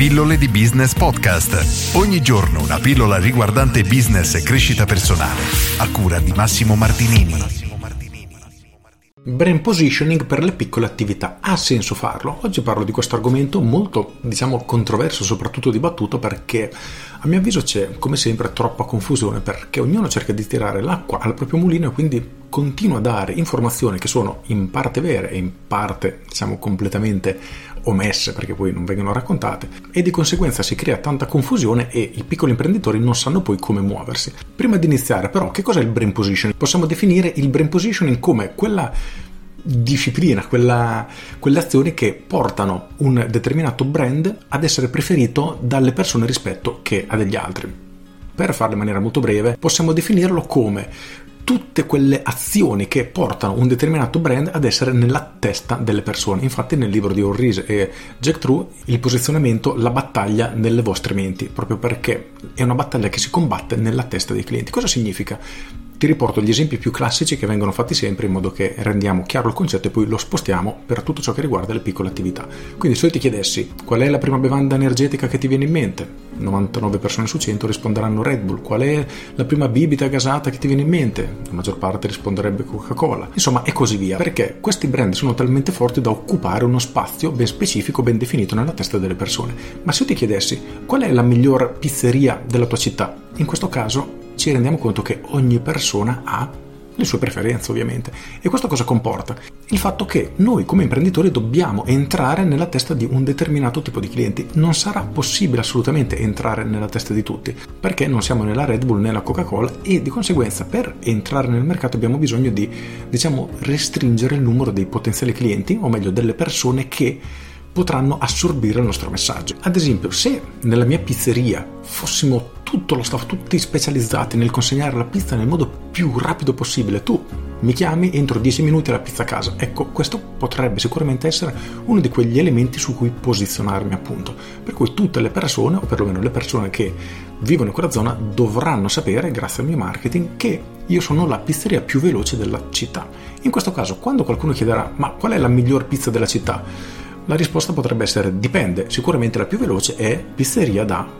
Pillole di Business Podcast. Ogni giorno una pillola riguardante business e crescita personale. A cura di Massimo Martinini. Brand positioning per le piccole attività. Ha senso farlo? Oggi parlo di questo argomento molto, diciamo, controverso, soprattutto dibattuto, perché a mio avviso c'è, come sempre, troppa confusione, perché ognuno cerca di tirare l'acqua al proprio mulino e quindi continua a dare informazioni che sono in parte vere e in parte, diciamo, completamente omesse perché poi non vengono raccontate e di conseguenza si crea tanta confusione e i piccoli imprenditori non sanno poi come muoversi. Prima di iniziare però che cos'è il brain positioning? Possiamo definire il brain positioning come quella disciplina, quella, quelle azioni che portano un determinato brand ad essere preferito dalle persone rispetto che a degli altri. Per farlo in maniera molto breve, possiamo definirlo come tutte quelle azioni che portano un determinato brand ad essere nella testa delle persone. Infatti nel libro di Orrise e Jack True il posizionamento, la battaglia nelle vostre menti, proprio perché è una battaglia che si combatte nella testa dei clienti. Cosa significa? Ti riporto gli esempi più classici che vengono fatti sempre in modo che rendiamo chiaro il concetto e poi lo spostiamo per tutto ciò che riguarda le piccole attività. Quindi se io ti chiedessi qual è la prima bevanda energetica che ti viene in mente, 99 persone su 100 risponderanno Red Bull. Qual è la prima bibita gasata che ti viene in mente? La maggior parte risponderebbe Coca-Cola. Insomma, e così via. Perché questi brand sono talmente forti da occupare uno spazio ben specifico, ben definito nella testa delle persone. Ma se io ti chiedessi qual è la miglior pizzeria della tua città, in questo caso ci rendiamo conto che ogni persona ha le sue preferenze ovviamente. E questo cosa comporta? Il fatto che noi come imprenditori dobbiamo entrare nella testa di un determinato tipo di clienti. Non sarà possibile assolutamente entrare nella testa di tutti, perché non siamo nella Red Bull né la Coca-Cola e di conseguenza per entrare nel mercato abbiamo bisogno di, diciamo, restringere il numero dei potenziali clienti, o meglio delle persone che potranno assorbire il nostro messaggio. Ad esempio, se nella mia pizzeria fossimo tutto lo staff, tutti specializzati nel consegnare la pizza nel modo più rapido possibile, tu mi chiami entro 10 minuti la pizza a casa. Ecco, questo potrebbe sicuramente essere uno di quegli elementi su cui posizionarmi, appunto. Per cui tutte le persone, o perlomeno le persone che vivono in quella zona, dovranno sapere, grazie al mio marketing, che io sono la pizzeria più veloce della città. In questo caso, quando qualcuno chiederà, ma qual è la miglior pizza della città? La risposta potrebbe essere dipende, sicuramente la più veloce è pizzeria da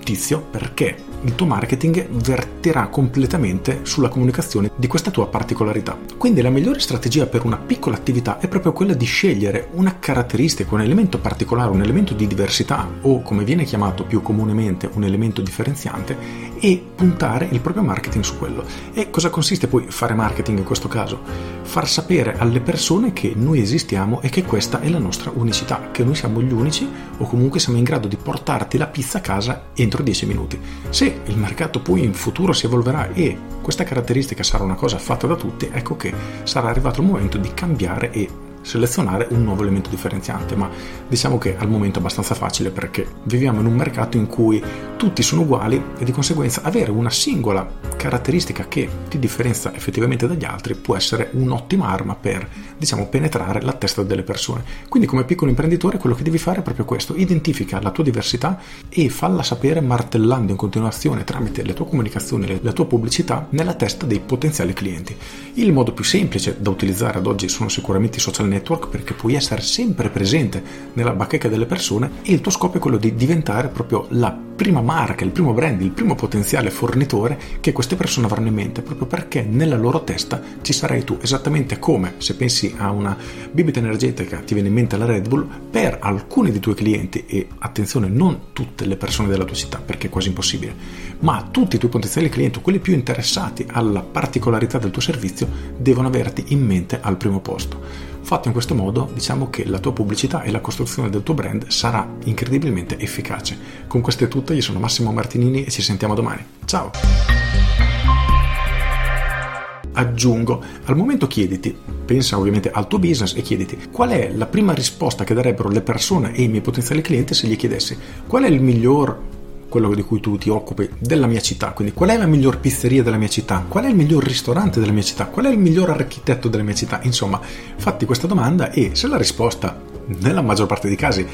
tizio perché il tuo marketing verterà completamente sulla comunicazione di questa tua particolarità. Quindi la migliore strategia per una piccola attività è proprio quella di scegliere una caratteristica, un elemento particolare, un elemento di diversità o come viene chiamato più comunemente un elemento differenziante e puntare il proprio marketing su quello. E cosa consiste poi fare marketing in questo caso? Far sapere alle persone che noi esistiamo e che questa è la nostra unicità, che noi siamo gli unici o comunque siamo in grado di portarti la pizza a casa entro 10 minuti. Il mercato poi in futuro si evolverà e questa caratteristica sarà una cosa fatta da tutti, ecco che sarà arrivato il momento di cambiare e selezionare un nuovo elemento differenziante, ma diciamo che al momento è abbastanza facile perché viviamo in un mercato in cui tutti sono uguali e di conseguenza avere una singola caratteristica che ti differenzia effettivamente dagli altri può essere un'ottima arma per, diciamo, penetrare la testa delle persone. Quindi come piccolo imprenditore quello che devi fare è proprio questo, identifica la tua diversità e falla sapere martellando in continuazione tramite le tue comunicazioni, la tua pubblicità nella testa dei potenziali clienti. Il modo più semplice da utilizzare ad oggi sono sicuramente i social network perché puoi essere sempre presente nella bacheca delle persone e il tuo scopo è quello di diventare proprio la prima marca, il primo brand, il primo potenziale fornitore che queste persone avranno in mente, proprio perché nella loro testa ci sarai tu, esattamente come se pensi a una bibita energetica ti viene in mente la Red Bull, per alcuni dei tuoi clienti, e attenzione, non tutte le persone della tua città, perché è quasi impossibile, ma tutti i tuoi potenziali clienti, quelli più interessati alla particolarità del tuo servizio, devono averti in mente al primo posto. Fatto in questo modo, diciamo che la tua pubblicità e la costruzione del tuo brand sarà incredibilmente efficace. Con questo è tutto, io sono Massimo Martinini e ci sentiamo domani. Ciao! Aggiungo, al momento chiediti, pensa ovviamente al tuo business e chiediti qual è la prima risposta che darebbero le persone e i miei potenziali clienti se gli chiedessi qual è il miglior quello di cui tu ti occupi, della mia città. Quindi qual è la miglior pizzeria della mia città? Qual è il miglior ristorante della mia città? Qual è il miglior architetto della mia città? Insomma, fatti questa domanda e se la risposta, nella maggior parte dei casi,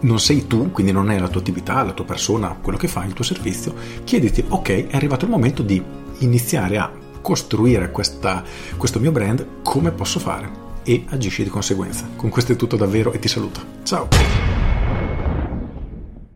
non sei tu, quindi non è la tua attività, la tua persona, quello che fai, il tuo servizio, chiediti, ok, è arrivato il momento di iniziare a costruire questa, questo mio brand, come posso fare? E agisci di conseguenza. Con questo è tutto davvero e ti saluto. Ciao!